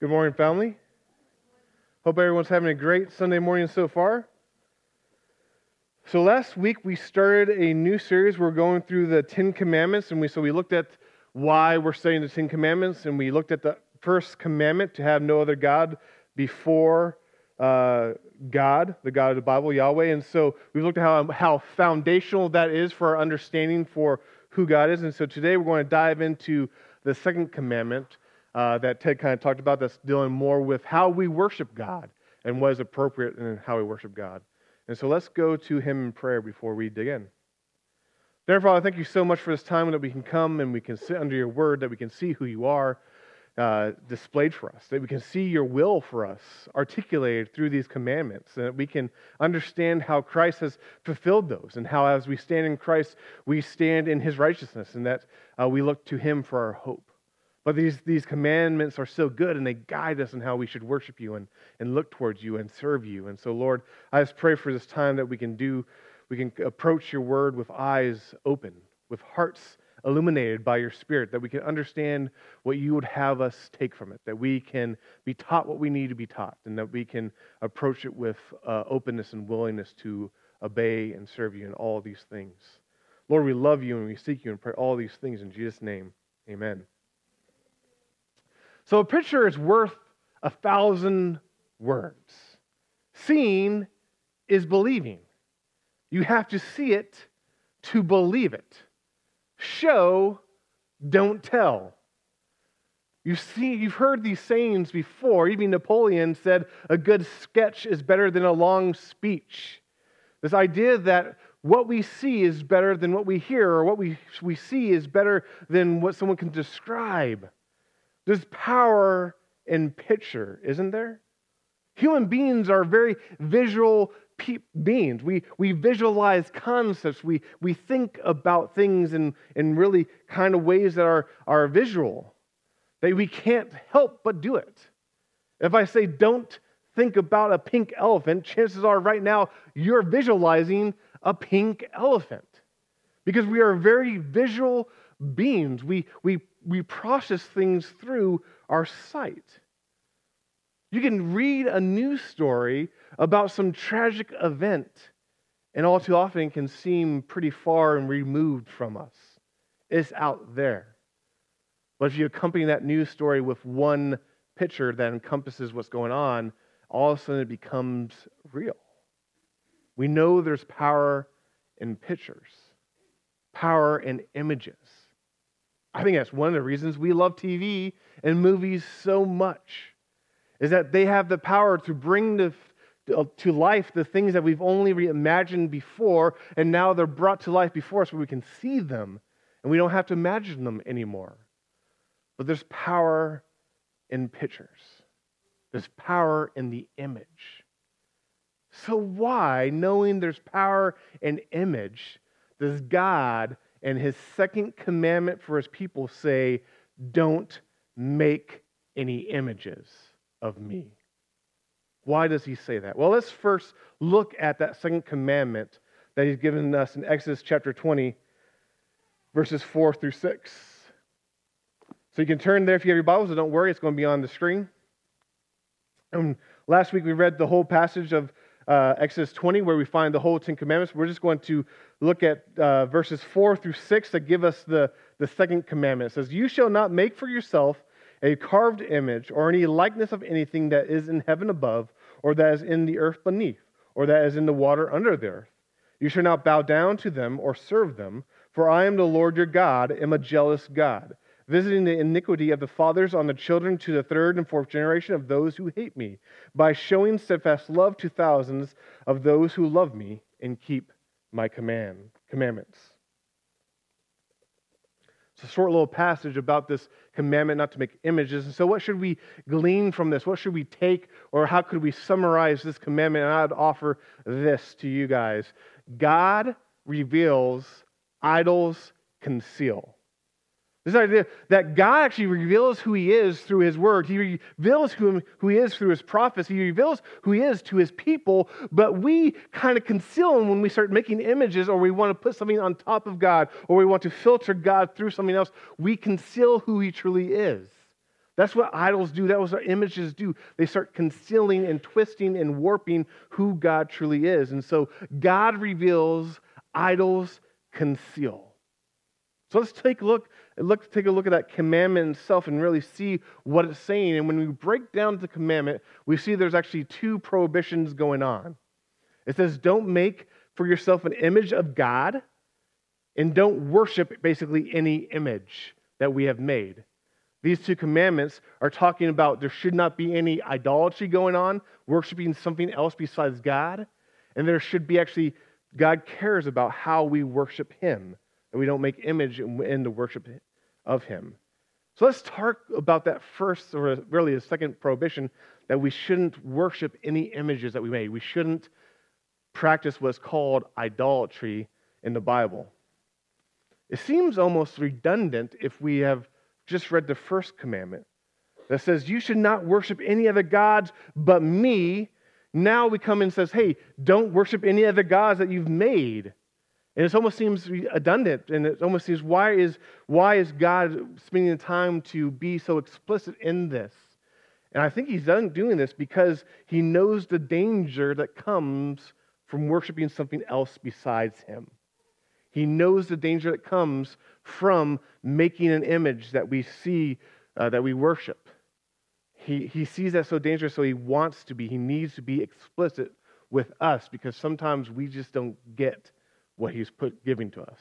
Good morning, family. Hope everyone's having a great Sunday morning so far. So last week we started a new series. We're going through the Ten Commandments, and we so we looked at why we're studying the Ten Commandments, and we looked at the first commandment to have no other God before uh, God, the God of the Bible, Yahweh. And so we looked at how how foundational that is for our understanding for who God is. And so today we're going to dive into the second commandment uh, that Ted kind of talked about that's dealing more with how we worship God and what is appropriate in how we worship God. And so let's go to Him in prayer before we dig in. Dear Father, thank you so much for this time that we can come and we can sit under your word, that we can see who you are uh, displayed for us, that we can see your will for us articulated through these commandments, and that we can understand how Christ has fulfilled those, and how as we stand in Christ, we stand in his righteousness, and that uh, we look to him for our hope. But these, these commandments are so good and they guide us in how we should worship you and, and look towards you and serve you. And so, Lord, I just pray for this time that we can do, we can approach your word with eyes open, with hearts illuminated by your spirit, that we can understand what you would have us take from it, that we can be taught what we need to be taught, and that we can approach it with uh, openness and willingness to obey and serve you in all these things. Lord, we love you and we seek you and pray all these things in Jesus' name. Amen. So a picture is worth a thousand words. Seeing is believing. You have to see it to believe it. Show, don't tell. You see, you've heard these sayings before. Even Napoleon said a good sketch is better than a long speech. This idea that what we see is better than what we hear, or what we, we see is better than what someone can describe. There's power in picture, isn't there? Human beings are very visual pe- beings. We, we visualize concepts. We, we think about things in, in really kind of ways that are, are visual, that we can't help but do it. If I say, don't think about a pink elephant, chances are right now you're visualizing a pink elephant. Because we are very visual beings. We, we we process things through our sight. You can read a news story about some tragic event, and all too often can seem pretty far and removed from us. It's out there. But if you accompany that news story with one picture that encompasses what's going on, all of a sudden it becomes real. We know there's power in pictures, power in images. I think that's one of the reasons we love TV and movies so much, is that they have the power to bring the, uh, to life the things that we've only imagined before, and now they're brought to life before us where we can see them, and we don't have to imagine them anymore. But there's power in pictures, there's power in the image. So, why, knowing there's power in image, does God and his second commandment for his people say, Don't make any images of me. Why does he say that? Well, let's first look at that second commandment that he's given us in Exodus chapter 20, verses 4 through 6. So you can turn there if you have your Bibles, so don't worry, it's going to be on the screen. And last week we read the whole passage of uh, Exodus 20, where we find the whole Ten Commandments. We're just going to look at uh, verses 4 through 6 that give us the, the second commandment. It says, You shall not make for yourself a carved image or any likeness of anything that is in heaven above, or that is in the earth beneath, or that is in the water under the earth. You shall not bow down to them or serve them, for I am the Lord your God, am a jealous God visiting the iniquity of the fathers on the children to the third and fourth generation of those who hate me, by showing steadfast love to thousands of those who love me and keep my command commandments. It's a short little passage about this commandment not to make images. And so, what should we glean from this? What should we take, or how could we summarize this commandment? And I'd offer this to you guys God reveals, idols conceal. This idea that God actually reveals who He is through His Word. He reveals who, He is through His prophets. He reveals who He is to His people, but we kind of conceal Him when we start making images or we want to put something on top of God or we want to filter God through something else. We conceal who He truly is. That's what idols do. That was what images do. They start concealing and twisting and warping who God truly is. And so God reveals, idols conceal. So let's take a look, take a look at that commandment itself and really see what it's saying. And when we break down the commandment, we see there's actually two prohibitions going on. It says, don't make for yourself an image of God, and don't worship basically any image that we have made. These two commandments are talking about there should not be any idolatry going on, worshiping something else besides God. And there should be actually, God cares about how we worship Him, and we don't make image in the worship of Him. So let's talk about that first, or really the second prohibition that we shouldn't worship any images that we made. We shouldn't practice what's called idolatry in the Bible. It seems almost redundant if we have just read the first commandment that says, You should not worship any other gods but me. Now we come and says, Hey, don't worship any other gods that you've made. And it almost seems redundant, and it almost seems why is why is God spending the time to be so explicit in this? And I think he's done doing this because he knows the danger that comes from worshiping something else besides him. He knows the danger that comes from making an image that we see, uh, that we worship. He, he sees that so dangerous, so he wants to be, he needs to be explicit with us because sometimes we just don't get what he's put giving to us.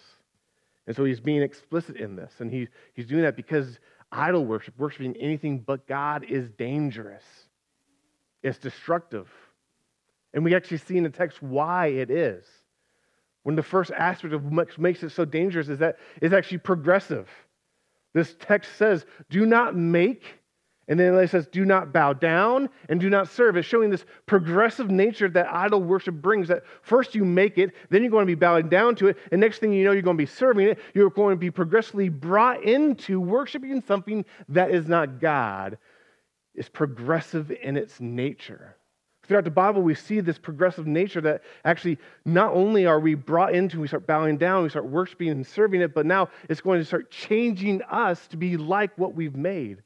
And so he's being explicit in this. And he, he's doing that because idol worship, worshiping anything but God, is dangerous. It's destructive. And we actually see in the text why it is. When the first aspect of what makes it so dangerous is that it's actually progressive. This text says, do not make, and then it says, do not bow down and do not serve. It's showing this progressive nature that idol worship brings. That first you make it, then you're going to be bowing down to it, and next thing you know, you're going to be serving it. You're going to be progressively brought into worshiping something that is not God. It's progressive in its nature. Throughout the Bible, we see this progressive nature that actually not only are we brought into, we start bowing down, we start worshiping and serving it, but now it's going to start changing us to be like what we've made.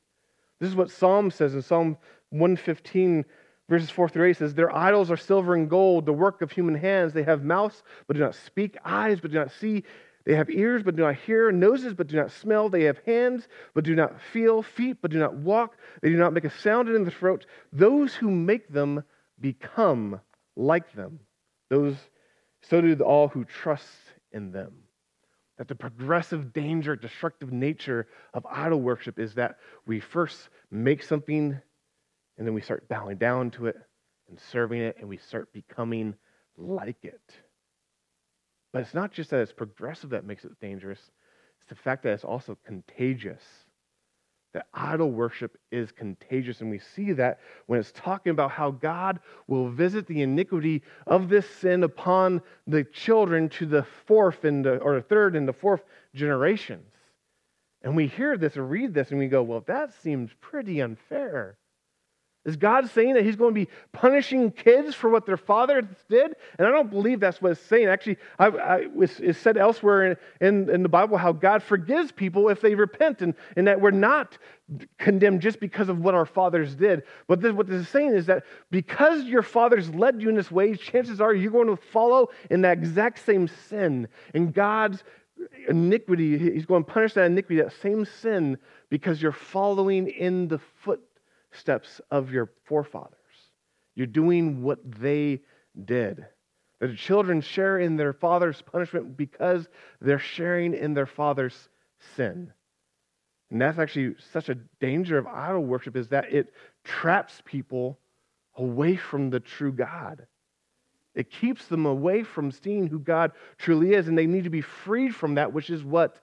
This is what Psalm says in Psalm 115, verses 4 through 8 says, Their idols are silver and gold, the work of human hands. They have mouths, but do not speak, eyes, but do not see. They have ears, but do not hear, noses, but do not smell. They have hands, but do not feel, feet, but do not walk. They do not make a sound in the throat. Those who make them become like them. Those, so do all who trust in them. That the progressive danger, destructive nature of idol worship is that we first make something and then we start bowing down to it and serving it and we start becoming like it. But it's not just that it's progressive that makes it dangerous, it's the fact that it's also contagious that idol worship is contagious. And we see that when it's talking about how God will visit the iniquity of this sin upon the children to the fourth and the, or the third and the fourth generations. And we hear this or read this and we go, well, that seems pretty unfair. Is God saying that He's going to be punishing kids for what their fathers did? And I don't believe that's what it's saying. Actually, I, I, it's, said elsewhere in, in, in, the Bible how God forgives people if they repent, and, and that we're not condemned just because of what our fathers did. But this, what this is saying is that because your fathers led you in this way, chances are you're going to follow in that exact same sin. And God's iniquity, He's going to punish that iniquity, that same sin, because you're following in the foot steps of your forefathers. You're doing what they did. The children share in their father's punishment because they're sharing in their father's sin. And that's actually such a danger of idol worship is that it traps people away from the true God. It keeps them away from seeing who God truly is, and they need to be freed from that, which is what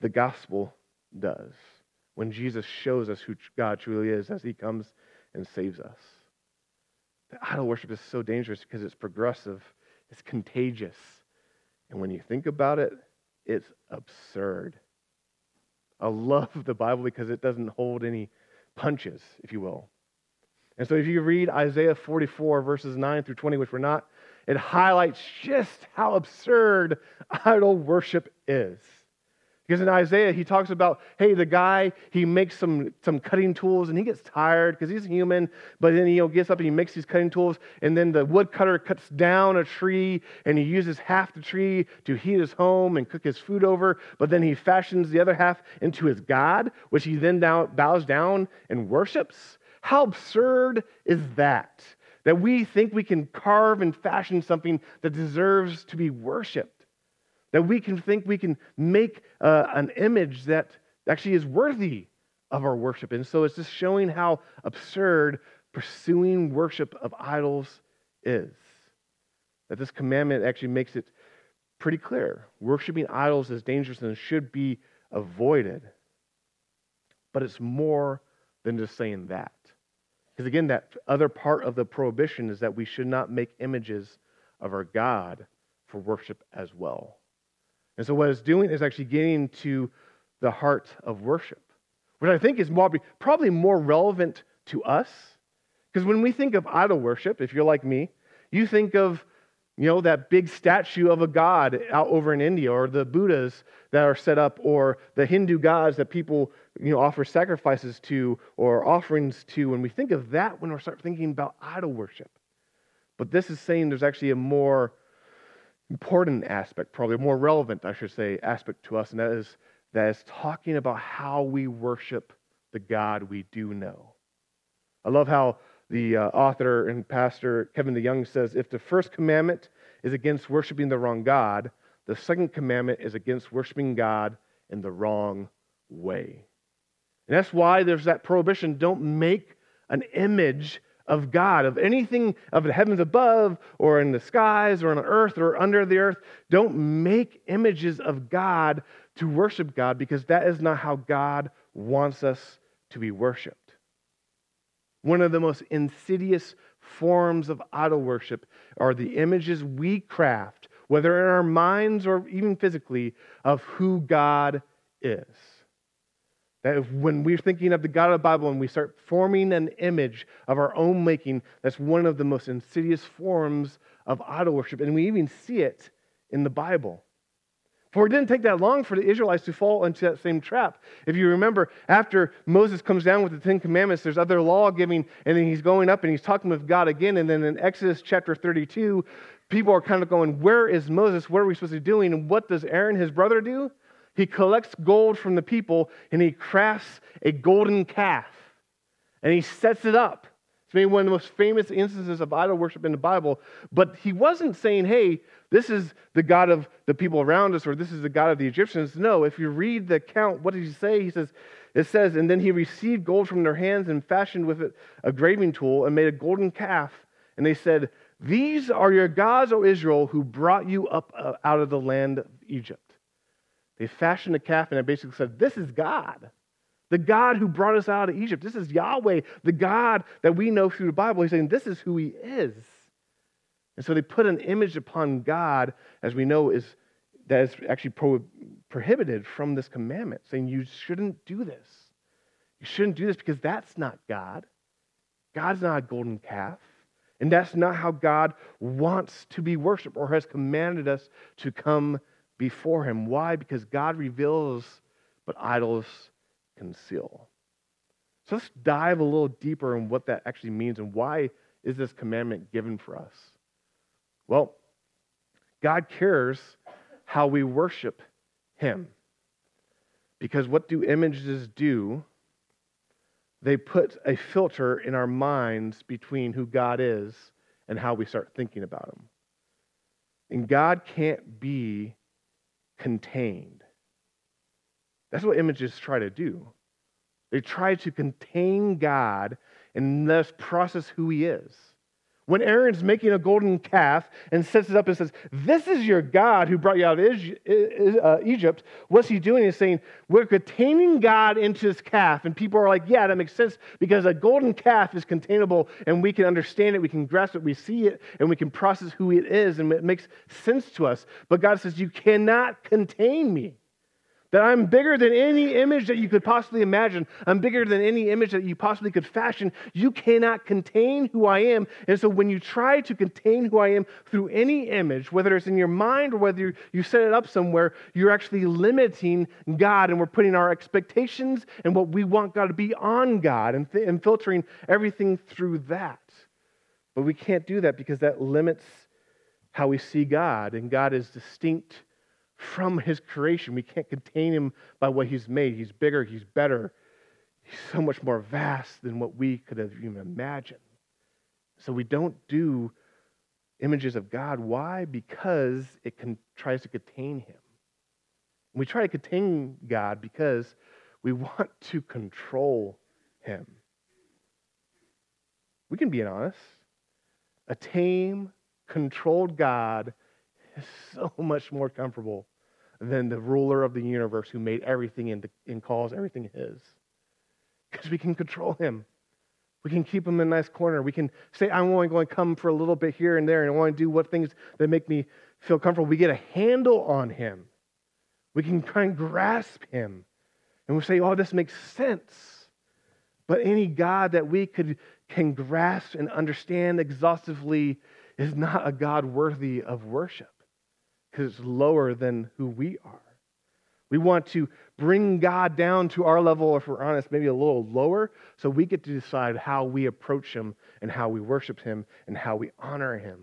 the gospel does when Jesus shows us who God truly is as he comes and saves us. The idol worship is so dangerous because it's progressive, it's contagious. And when you think about it, it's absurd. I love the Bible because it doesn't hold any punches, if you will. And so if you read Isaiah 44, verses 9 through 20, which we're not, it highlights just how absurd idol worship is. Because in Isaiah, he talks about, hey, the guy, he makes some, some cutting tools and he gets tired because he's human, but then he gets up and he makes these cutting tools, and then the woodcutter cuts down a tree and he uses half the tree to heat his home and cook his food over, but then he fashions the other half into his God, which he then bows down and worships. How absurd is that? That we think we can carve and fashion something that deserves to be worshiped that we can think we can make uh, an image that actually is worthy of our worship. And so it's just showing how absurd pursuing worship of idols is. That this commandment actually makes it pretty clear. Worshipping idols is dangerous and should be avoided. But it's more than just saying that. Because again, that other part of the prohibition is that we should not make images of our God for worship as well. And so, what it's doing is actually getting to the heart of worship, which I think is more, probably more relevant to us. Because when we think of idol worship, if you're like me, you think of you know that big statue of a god out over in India, or the Buddhas that are set up, or the Hindu gods that people you know offer sacrifices to or offerings to. When we think of that, when we start thinking about idol worship, but this is saying there's actually a more important aspect, probably more relevant, I should say, aspect to us, and that is that is talking about how we worship the God we do know. I love how the uh, author and pastor Kevin DeYoung says if the first commandment is against worshiping the wrong God, the second commandment is against worshiping God in the wrong way. And that's why there's that prohibition don't make an image of God, of anything of the heavens above or in the skies or on earth or under the earth. Don't make images of God to worship God because that is not how God wants us to be worshiped. One of the most insidious forms of idol worship are the images we craft, whether in our minds or even physically, of who God is. That if, when we're thinking of the God of the Bible and we start forming an image of our own making, that's one of the most insidious forms of idol worship. And we even see it in the Bible. For it didn't take that long for the Israelites to fall into that same trap. If you remember, after Moses comes down with the Ten Commandments, there's other law giving, and then he's going up and he's talking with God again. And then in Exodus chapter 32, people are kind of going, Where is Moses? What are we supposed to be doing? And what does Aaron, his brother, do? He collects gold from the people and he crafts a golden calf and he sets it up. It's maybe one of the most famous instances of idol worship in the Bible. But he wasn't saying, hey, this is the God of the people around us or this is the God of the Egyptians. No, if you read the account, what does he say? He says, it says, and then he received gold from their hands and fashioned with it a graving tool and made a golden calf. And they said, These are your gods, O Israel, who brought you up uh, out of the land of Egypt. They fashioned a calf and I basically said, This is God. The God who brought us out of Egypt. This is Yahweh, the God that we know through the Bible. He's saying, This is who He is. And so they put an image upon God, as we know, is that is actually pro- prohibited from this commandment, saying you shouldn't do this. You shouldn't do this because that's not God. God's not a golden calf. And that's not how God wants to be worshiped or has commanded us to come before him. Why? Because God reveals, but idols conceal. So let's dive a little deeper in what that actually means and why is this commandment given for us? Well, God cares how we worship him. Because what do images do? They put a filter in our minds between who God is and how we start thinking about him. And God can't be contained. That's what images try to do. They try to contain God and thus process who he is. When Aaron's making a golden calf and sets it up and says, This is your God who brought you out of uh, Egypt, what's he doing? He's saying, We're containing God into this calf. And people are like, Yeah, that makes sense because a golden calf is containable and we can understand it, we can grasp it, we see it, and we can process who it is, and it makes sense to us. But God says, You cannot contain me. That I'm bigger than any image that you could possibly imagine. I'm bigger than any image that you possibly could fashion. You cannot contain who I am. And so when you try to contain who I am through any image, whether it's in your mind or whether you set it up somewhere, you're actually limiting God and we're putting our expectations and what we want God to be on God and, th- and filtering everything through that. But we can't do that because that limits how we see God, and God is distinct from his creation. We can't contain him by what he's made. He's bigger, he's better, he's so much more vast than what we could have even imagined. So we don't do images of God. Why? Because it tries to contain him. We try to contain God because we want to control him. We can be honest. A tame, controlled God is so much more comfortable than the ruler of the universe who made everything and, and calls everything his. Because we can control him. We can keep him in a nice corner. We can say, I'm only going to come for a little bit here and there, and I want to do what things that make me feel comfortable. We get a handle on him. We can try and grasp him. And we say, oh, this makes sense. But any God that we could can grasp and understand exhaustively is not a God worthy of worship because it's lower than who we are. We want to bring God down to our level, if we're honest, maybe a little lower, so we get to decide how we approach Him and how we worship Him and how we honor Him.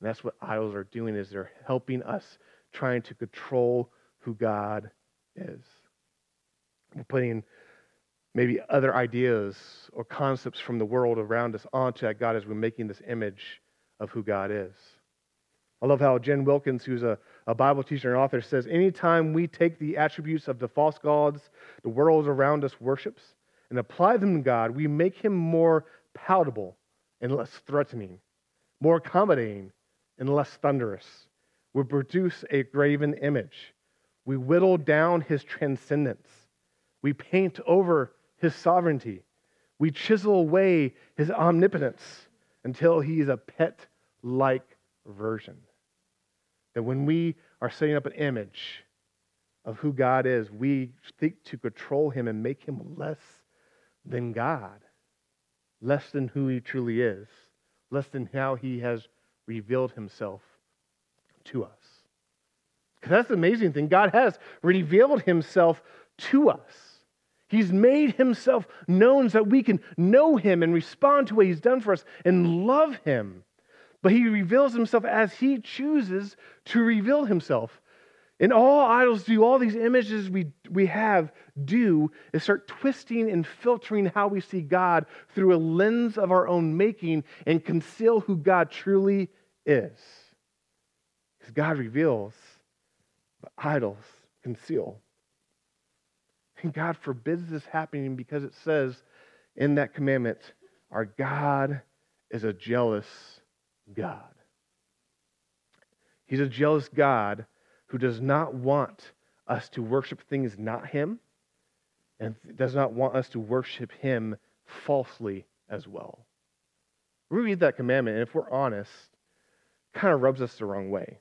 And that's what idols are doing is they're helping us trying to control who God is. We're putting maybe other ideas or concepts from the world around us onto that God as we're making this image of who God is. I love how Jen Wilkins, who's a, a Bible teacher and author, says anytime we take the attributes of the false gods the world around us worships and apply them to God, we make him more palatable and less threatening, more accommodating and less thunderous. We produce a graven image. We whittle down his transcendence. We paint over his sovereignty. We chisel away his omnipotence until he is a pet like version. That when we are setting up an image of who God is, we seek to control him and make him less than God, less than who he truly is, less than how he has revealed himself to us. Because that's the amazing thing. God has revealed himself to us. He's made himself known so that we can know him and respond to what he's done for us and love him. But he reveals himself as he chooses to reveal himself. And all idols do, all these images we, we have do, is start twisting and filtering how we see God through a lens of our own making and conceal who God truly is. Because God reveals, but idols conceal. And God forbids this happening because it says in that commandment, our God is a jealous God. He's a jealous God who does not want us to worship things not Him and does not want us to worship Him falsely as well. We read that commandment, and if we're honest, kind of rubs us the wrong way.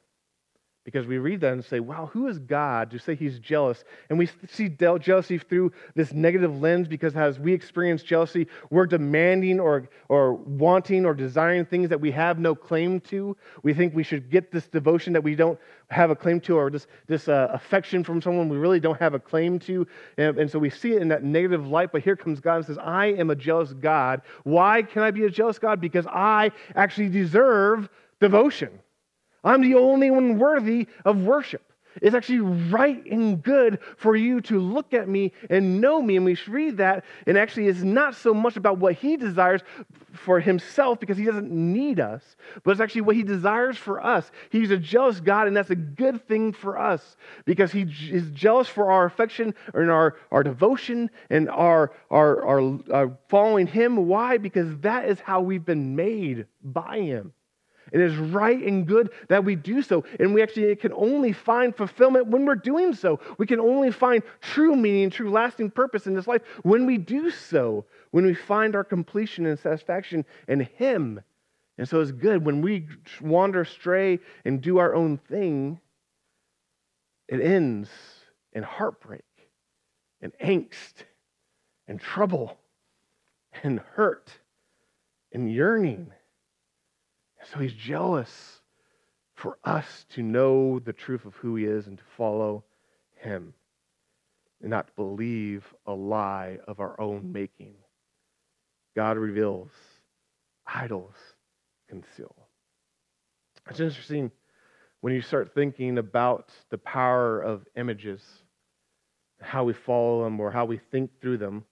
Because we read that and say, wow, who is God to say he's jealous? And we see jealousy through this negative lens because as we experience jealousy, we're demanding or, or wanting or desiring things that we have no claim to. We think we should get this devotion that we don't have a claim to or this, this uh, affection from someone we really don't have a claim to. And, and so we see it in that negative light. But here comes God and says, I am a jealous God. Why can I be a jealous God? Because I actually deserve devotion. I'm the only one worthy of worship. It's actually right and good for you to look at me and know me. And we should read that, and actually, it's not so much about what he desires for himself because he doesn't need us, but it's actually what he desires for us. He's a jealous God, and that's a good thing for us because he is jealous for our affection and our, our devotion and our, our, our, our uh, following him. Why? Because that is how we've been made by him. It is right and good that we do so. And we actually can only find fulfillment when we're doing so. We can only find true meaning, true lasting purpose in this life when we do so, when we find our completion and satisfaction in Him. And so it's good when we wander astray and do our own thing, it ends in heartbreak and angst and trouble and hurt and yearning. So he's jealous for us to know the truth of who he is and to follow him and not believe a lie of our own making. God reveals, idols conceal. It's interesting when you start thinking about the power of images, how we follow them or how we think through them,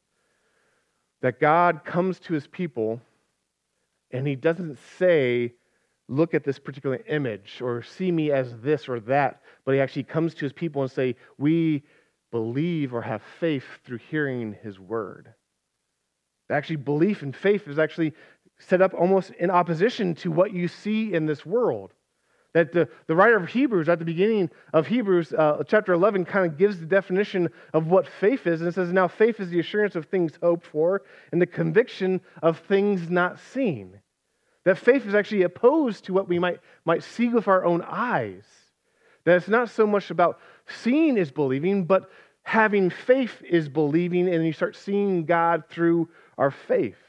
that God comes to his people and he doesn't say, look at this particular image or see me as this or that, but he actually comes to his people and say, we believe or have faith through hearing his word. Actually, belief and faith is actually set up almost in opposition to what you see in this world. That the, the writer of Hebrews, at the beginning of Hebrews uh, chapter 11, kind of gives the definition of what faith is. And it says, Now faith is the assurance of things hoped for and the conviction of things not seen. That faith is actually opposed to what we might, might see with our own eyes. That it's not so much about seeing is believing, but having faith is believing, and you start seeing God through our faith.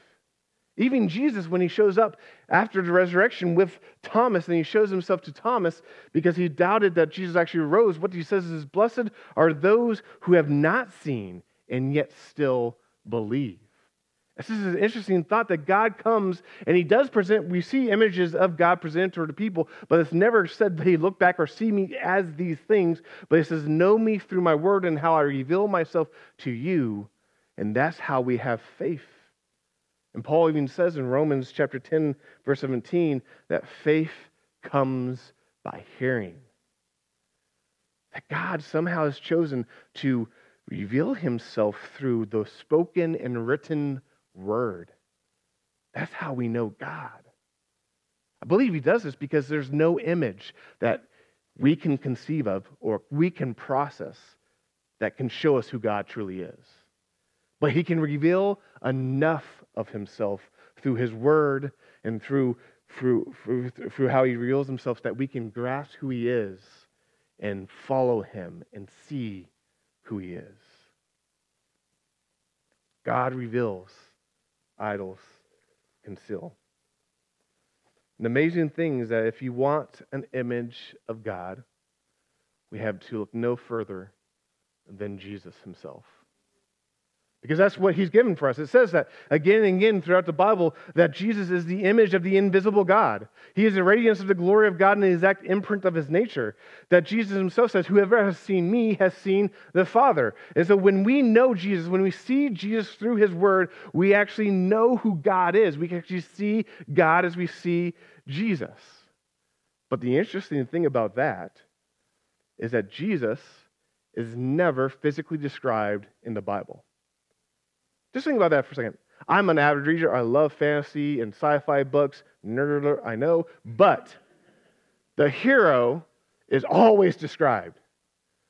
Even Jesus, when he shows up after the resurrection with Thomas, and he shows himself to Thomas because he doubted that Jesus actually rose, what he says is, Blessed are those who have not seen and yet still believe. This is an interesting thought that God comes and He does present, we see images of God presented to people, but it's never said that He look back or see me as these things, but He says, Know me through my word and how I reveal myself to you. And that's how we have faith. And Paul even says in Romans chapter 10, verse 17, that faith comes by hearing. That God somehow has chosen to reveal himself through the spoken and written word. That's how we know God. I believe he does this because there's no image that we can conceive of or we can process that can show us who God truly is. But he can reveal enough of himself through his word and through, through, through, through how he reveals himself that we can grasp who he is and follow him and see who he is. God reveals, idols conceal. An amazing thing is that if you want an image of God, we have to look no further than Jesus himself because that's what he's given for us. It says that again and again throughout the Bible that Jesus is the image of the invisible God. He is the radiance of the glory of God and the exact imprint of his nature. That Jesus himself says, Whoever has seen me has seen the Father. And so when we know Jesus, when we see Jesus through his word, we actually know who God is. We can actually see God as we see Jesus. But the interesting thing about that is that Jesus is never physically described in the Bible. Just think about that for a second. I'm an avid reader. I love fantasy and sci fi books. Nerd alert, I know. But the hero is always described.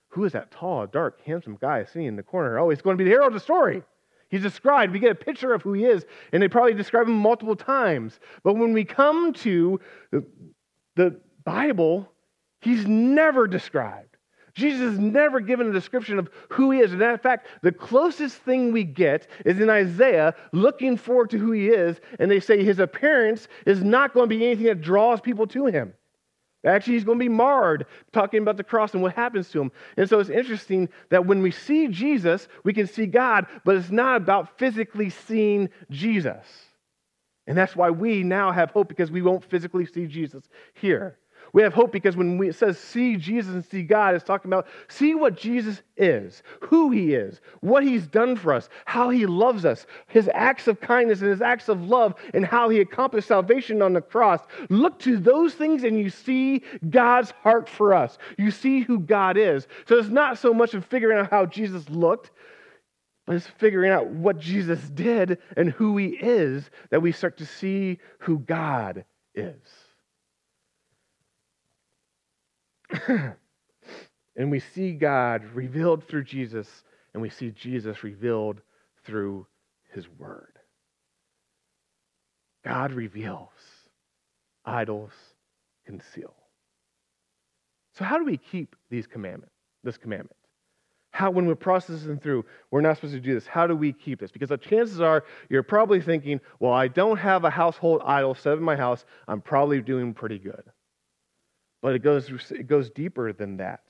Who is that tall, dark, handsome guy sitting in the corner? Oh, he's going to be the hero of the story. He's described. We get a picture of who he is, and they probably describe him multiple times. But when we come to the, the Bible, he's never described. Jesus is never given a description of who he is. And in fact, the closest thing we get is in Isaiah looking forward to who he is, and they say his appearance is not going to be anything that draws people to him. Actually, he's going to be marred, talking about the cross and what happens to him. And so it's interesting that when we see Jesus, we can see God, but it's not about physically seeing Jesus. And that's why we now have hope because we won't physically see Jesus here. We have hope because when we, it says see Jesus and see God, it's talking about see what Jesus is, who he is, what he's done for us, how he loves us, his acts of kindness and his acts of love, and how he accomplished salvation on the cross. Look to those things and you see God's heart for us. You see who God is. So it's not so much of figuring out how Jesus looked, but it's figuring out what Jesus did and who he is that we start to see who God is. and we see God revealed through Jesus, and we see Jesus revealed through his word. God reveals, idols conceal. So, how do we keep these commandments, this commandment? how, when we're processing through, we're not supposed to do this. How do we keep this? Because the chances are you're probably thinking, well, I don't have a household idol set in my house. I'm probably doing pretty good. But it goes, it goes deeper than that.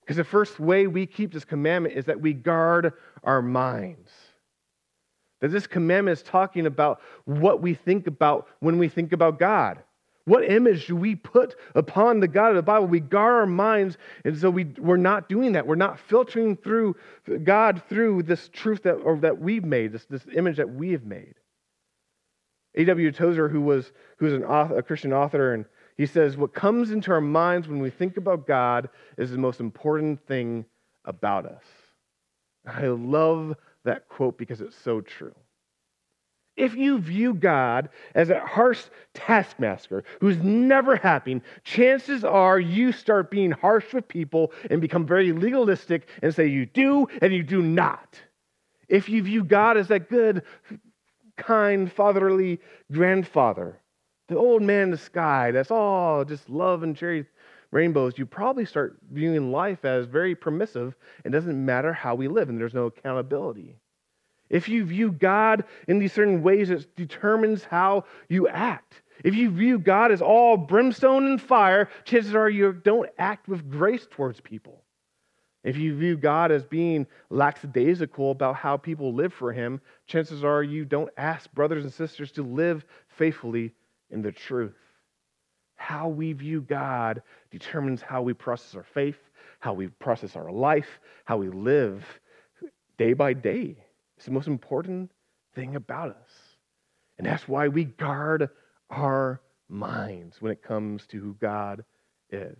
Because the first way we keep this commandment is that we guard our minds. That this commandment is talking about what we think about when we think about God. What image do we put upon the God of the Bible? We guard our minds, and so we, we're not doing that. We're not filtering through God through this truth that, or that we've made, this, this image that we have made. A.W. Tozer, who was, who was an author, a Christian author, and he says, What comes into our minds when we think about God is the most important thing about us. I love that quote because it's so true. If you view God as a harsh taskmaster who's never happy, chances are you start being harsh with people and become very legalistic and say you do and you do not. If you view God as that good, kind, fatherly grandfather, the old man in the sky that's all just love and cherry rainbows, you probably start viewing life as very permissive and doesn't matter how we live and there's no accountability. If you view God in these certain ways, it determines how you act. If you view God as all brimstone and fire, chances are you don't act with grace towards people. If you view God as being lackadaisical about how people live for Him, chances are you don't ask brothers and sisters to live faithfully in the truth. How we view God determines how we process our faith, how we process our life, how we live day by day. It's the most important thing about us. And that's why we guard our minds when it comes to who God is.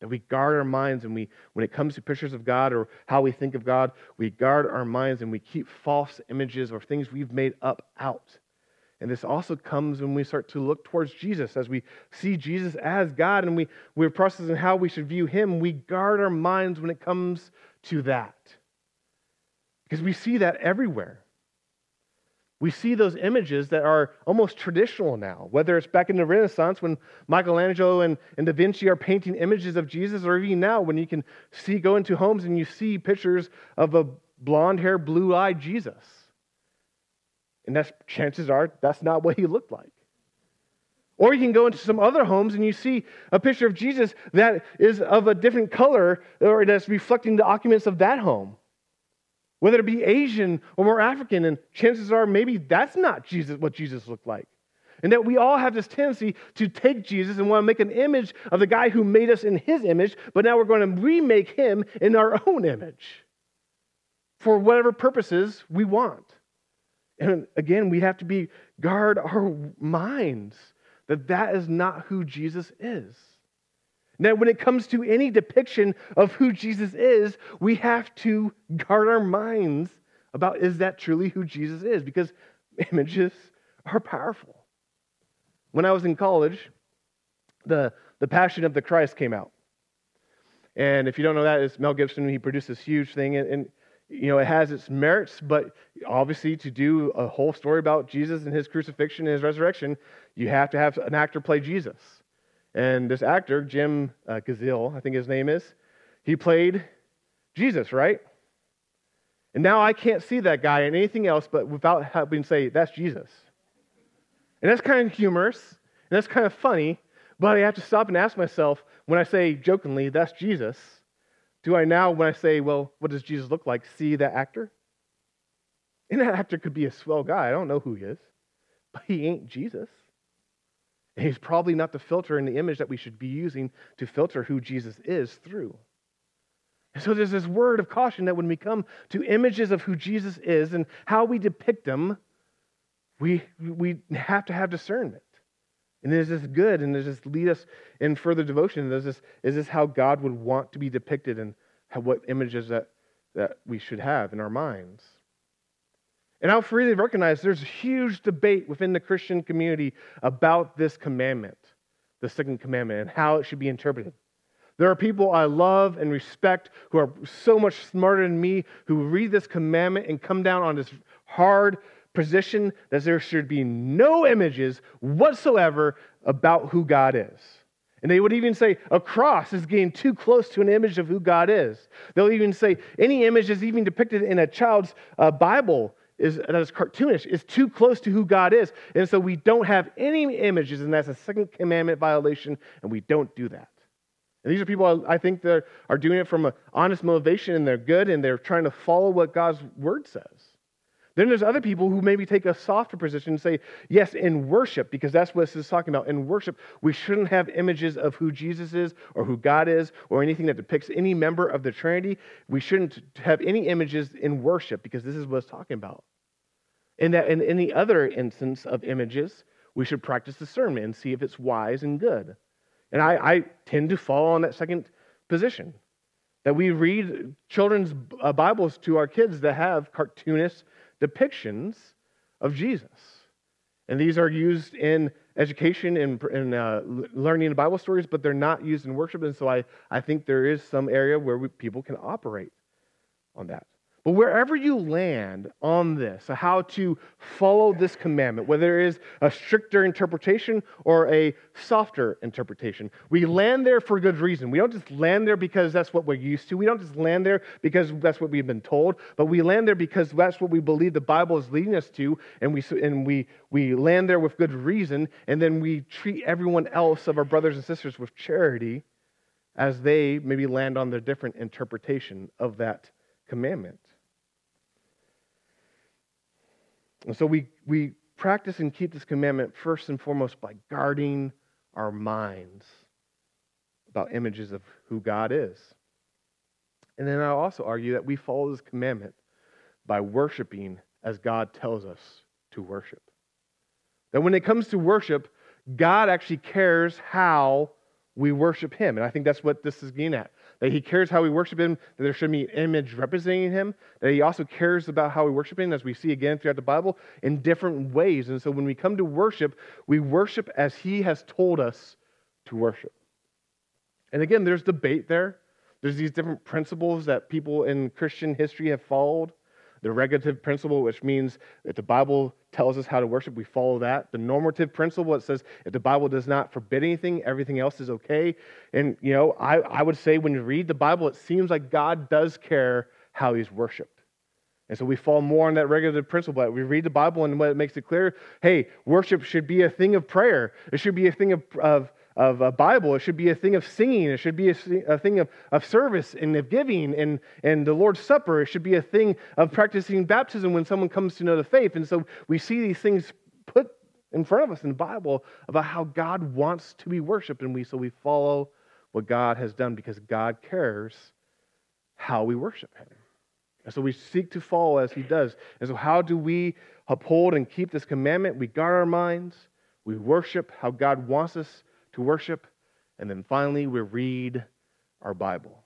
That we guard our minds and we, when it comes to pictures of God or how we think of God, we guard our minds and we keep false images or things we've made up out. And this also comes when we start to look towards Jesus, as we see Jesus as God and we, we're processing how we should view him. We guard our minds when it comes to that. Because we see that everywhere. We see those images that are almost traditional now, whether it's back in the Renaissance when Michelangelo and, and Da Vinci are painting images of Jesus, or even now when you can see, go into homes and you see pictures of a blonde haired, blue eyed Jesus. And that's, chances are that's not what he looked like. Or you can go into some other homes and you see a picture of Jesus that is of a different color or that's reflecting the occupants of that home whether it be Asian or more African, and chances are maybe that's not Jesus, what Jesus looked like. And that we all have this tendency to take Jesus and want to make an image of the guy who made us in his image, but now we're going to remake him in our own image for whatever purposes we want. And again, we have to be guard our minds that that is not who Jesus is. Now, when it comes to any depiction of who Jesus is, we have to guard our minds about is that truly who Jesus is? Because images are powerful. When I was in college, the, the Passion of the Christ came out. And if you don't know that, it's Mel Gibson. He produced this huge thing. And, and, you know, it has its merits, but obviously, to do a whole story about Jesus and his crucifixion and his resurrection, you have to have an actor play Jesus. And this actor, Jim uh, I think his name is, he played Jesus, right? And now I can't see that guy in anything else but without having to say, that's Jesus. And that's kind of humorous, and that's kind of funny, but I have to stop and ask myself when I say jokingly, that's Jesus, do I now, when I say, well, what does Jesus look like, see that actor? And that actor could be a swell guy. I don't know who he is, but he ain't Jesus. And he's probably not the filter and the image that we should be using to filter who Jesus is through. And so there's this word of caution that when we come to images of who Jesus is and how we depict them, we, we have to have discernment. And is this good? And does this lead us in further devotion? Is this, is this how God would want to be depicted and how, what images that, that we should have in our minds? And I'll freely recognize there's a huge debate within the Christian community about this commandment, the second commandment, and how it should be interpreted. There are people I love and respect who are so much smarter than me who read this commandment and come down on this hard position that there should be no images whatsoever about who God is. And they would even say a cross is getting too close to an image of who God is. They'll even say any image is even depicted in a child's uh, Bible is that is cartoonish is too close to who God is. And so we don't have any images, and that's a second commandment violation, and we don't do that. And these are people I think that are doing it from an honest motivation, and they're good, and they're trying to follow what God's word says. Then there's other people who maybe take a softer position and say, yes, in worship, because that's what this is talking about. In worship, we shouldn't have images of who Jesus is or who God is or anything that depicts any member of the Trinity. We shouldn't have any images in worship because this is what it's talking about. And that in any other instance of images, we should practice discernment and see if it's wise and good. And I, I tend to fall on that second position that we read children's uh, Bibles to our kids that have cartoonists depictions of Jesus. And these are used in education and, uh, learning Bible stories, but they're not used in worship. And so I, I think there is some area where we, people can operate on that. But wherever you land on this, how to follow this commandment, whether it is a stricter interpretation or a softer interpretation, we land there for good reason. We don't just land there because that's what we're used to. We don't just land there because that's what we've been told, but we land there because that's what we believe the Bible is leading us to, and we, and we, we land there with good reason, and then we treat everyone else of our brothers and sisters with charity as they maybe land on their different interpretation of that commandment. And so we, we practice and keep this commandment first and foremost by guarding our minds about images of who God is. And then I'll also argue that we follow this commandment by worshiping as God tells us to worship. That when it comes to worship, God actually cares how we worship Him. And I think that's what this is getting at that he cares how we worship him, that there should be an image representing him, that he also cares about how we worship him, as we see again throughout the Bible, in different ways. And so when we come to worship, we worship as he has told us to worship. And again, there's debate there. There's these different principles that people in Christian history have followed the regulative principle, which means if the Bible tells us how to worship, we follow that. The normative principle, it says if the Bible does not forbid anything, everything else is okay. And, you know, I, I would say when you read the Bible, it seems like God does care how he's worshiped. And so we fall more on that regulative principle. But we read the Bible and what it makes it clear hey, worship should be a thing of prayer, it should be a thing of, of of a Bible. It should be a thing of singing. It should be a, a thing of, of service and of giving and, and the Lord's Supper. It should be a thing of practicing baptism when someone comes to know the faith. And so we see these things put in front of us in the Bible about how God wants to be worshiped. And we, so we follow what God has done because God cares how we worship Him. And so we seek to follow as He does. And so, how do we uphold and keep this commandment? We guard our minds, we worship how God wants us to worship, and then finally we read our Bible.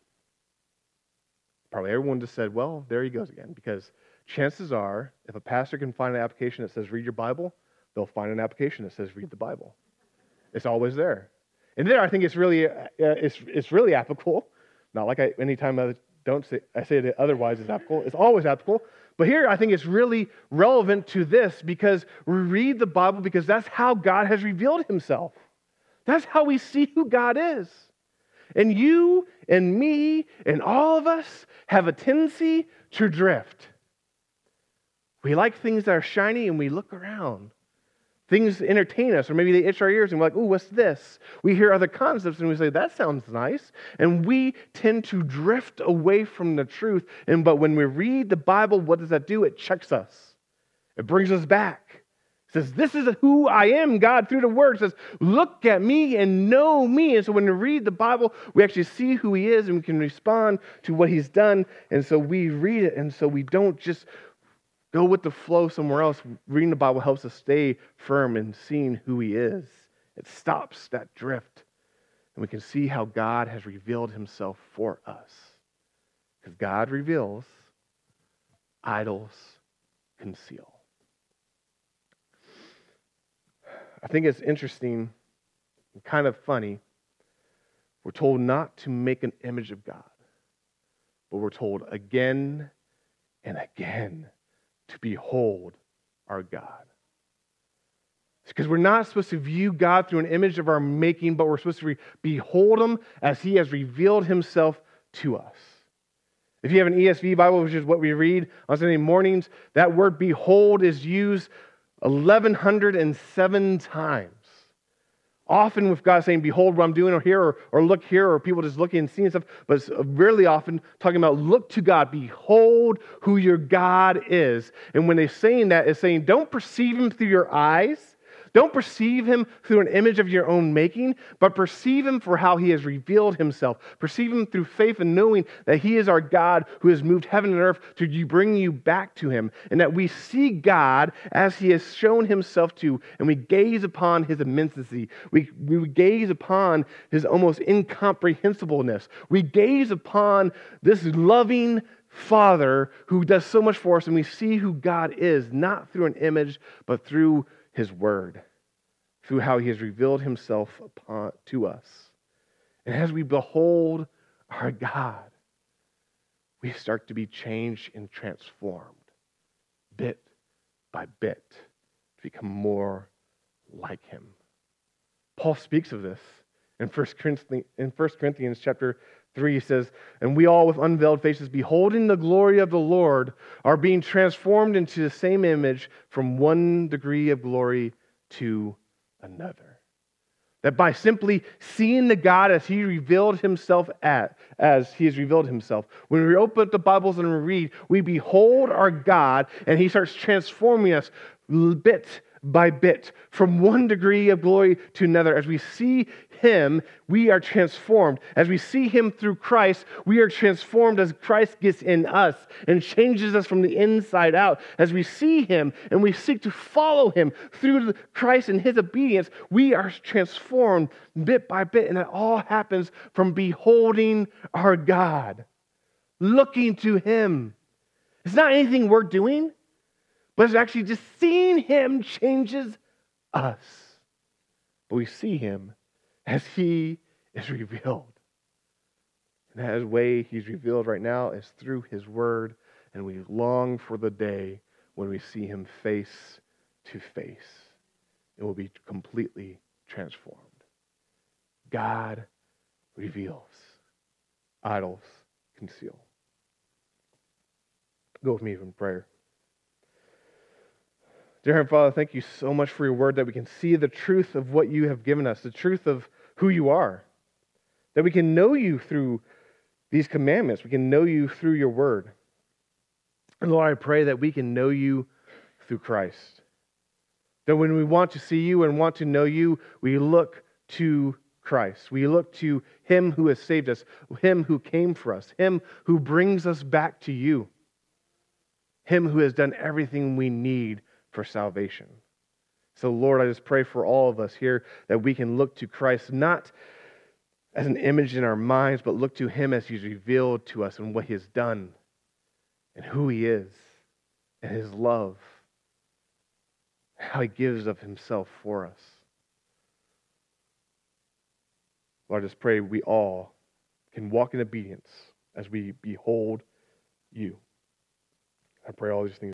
Probably everyone just said, well, there he goes again, because chances are, if a pastor can find an application that says read your Bible, they'll find an application that says read the Bible. It's always there. And there, I think it's really, uh, it's, it's really applicable. Not like I, anytime I don't say, I say it otherwise is applicable. It's always applicable. But here, I think it's really relevant to this because we read the Bible because that's how God has revealed himself. That's how we see who God is. And you and me and all of us have a tendency to drift. We like things that are shiny and we look around. Things entertain us, or maybe they itch our ears and we're like, ooh, what's this? We hear other concepts and we say, that sounds nice. And we tend to drift away from the truth. And but when we read the Bible, what does that do? It checks us. It brings us back says, This is who I am, God, through the word. Says, Look at me and know me. And so when we read the Bible, we actually see who he is and we can respond to what he's done. And so we read it. And so we don't just go with the flow somewhere else. Reading the Bible helps us stay firm in seeing who he is. It stops that drift. And we can see how God has revealed himself for us. Because God reveals, idols conceal. I think it's interesting and kind of funny. We're told not to make an image of God, but we're told again and again to behold our God. Because we're not supposed to view God through an image of our making, but we're supposed to re- behold Him as He has revealed Himself to us. If you have an ESV Bible, which is what we read on Sunday mornings, that word behold is used 1,107 times. Often with God saying, Behold what I'm doing, or here, or, or look here, or people just looking and seeing stuff, but really often talking about look to God, behold who your God is. And when they're saying that, it's saying, Don't perceive him through your eyes don't perceive him through an image of your own making, but perceive him for how he has revealed himself. Perceive him through faith and knowing that he is our God who has moved heaven and earth to bring you back to him, and that we see God as he has shown himself to, and we gaze upon his immensity. We, we gaze upon his almost incomprehensibleness. We gaze upon this loving, Father who does so much for us, and we see who God is, not through an image, but through his word, through how he has revealed himself upon, to us. And as we behold our God, we start to be changed and transformed bit by bit to become more like him. Paul speaks of this in 1 Corinthians, in 1 Corinthians chapter 3 he says, And we all with unveiled faces, beholding the glory of the Lord, are being transformed into the same image from one degree of glory to another. That by simply seeing the God as he revealed himself at, as he has revealed himself, when we open up the Bibles and read, we behold our God and he starts transforming us bit by bit from one degree of glory to another. As we see him, we are transformed. As we see him through Christ, we are transformed as Christ gets in us and changes us from the inside out. As we see him and we seek to follow him through Christ and his obedience, we are transformed bit by bit. And it all happens from beholding our God, looking to him. It's not anything we're doing, but it's actually just seeing him changes us. But we see him as he is revealed. And that way he's revealed right now is through his word, and we long for the day when we see him face to face. It will be completely transformed. God reveals, idols conceal. Go with me in prayer. Dear Heavenly Father, thank you so much for your word that we can see the truth of what you have given us, the truth of who you are, that we can know you through these commandments, we can know you through your word. And Lord, I pray that we can know you through Christ. That when we want to see you and want to know you, we look to Christ. We look to Him who has saved us, Him who came for us, Him who brings us back to you, Him who has done everything we need for salvation. So, Lord, I just pray for all of us here that we can look to Christ not as an image in our minds, but look to Him as He's revealed to us and what He has done and who He is and His love, how He gives of Himself for us. Lord, I just pray we all can walk in obedience as we behold you. I pray all these things.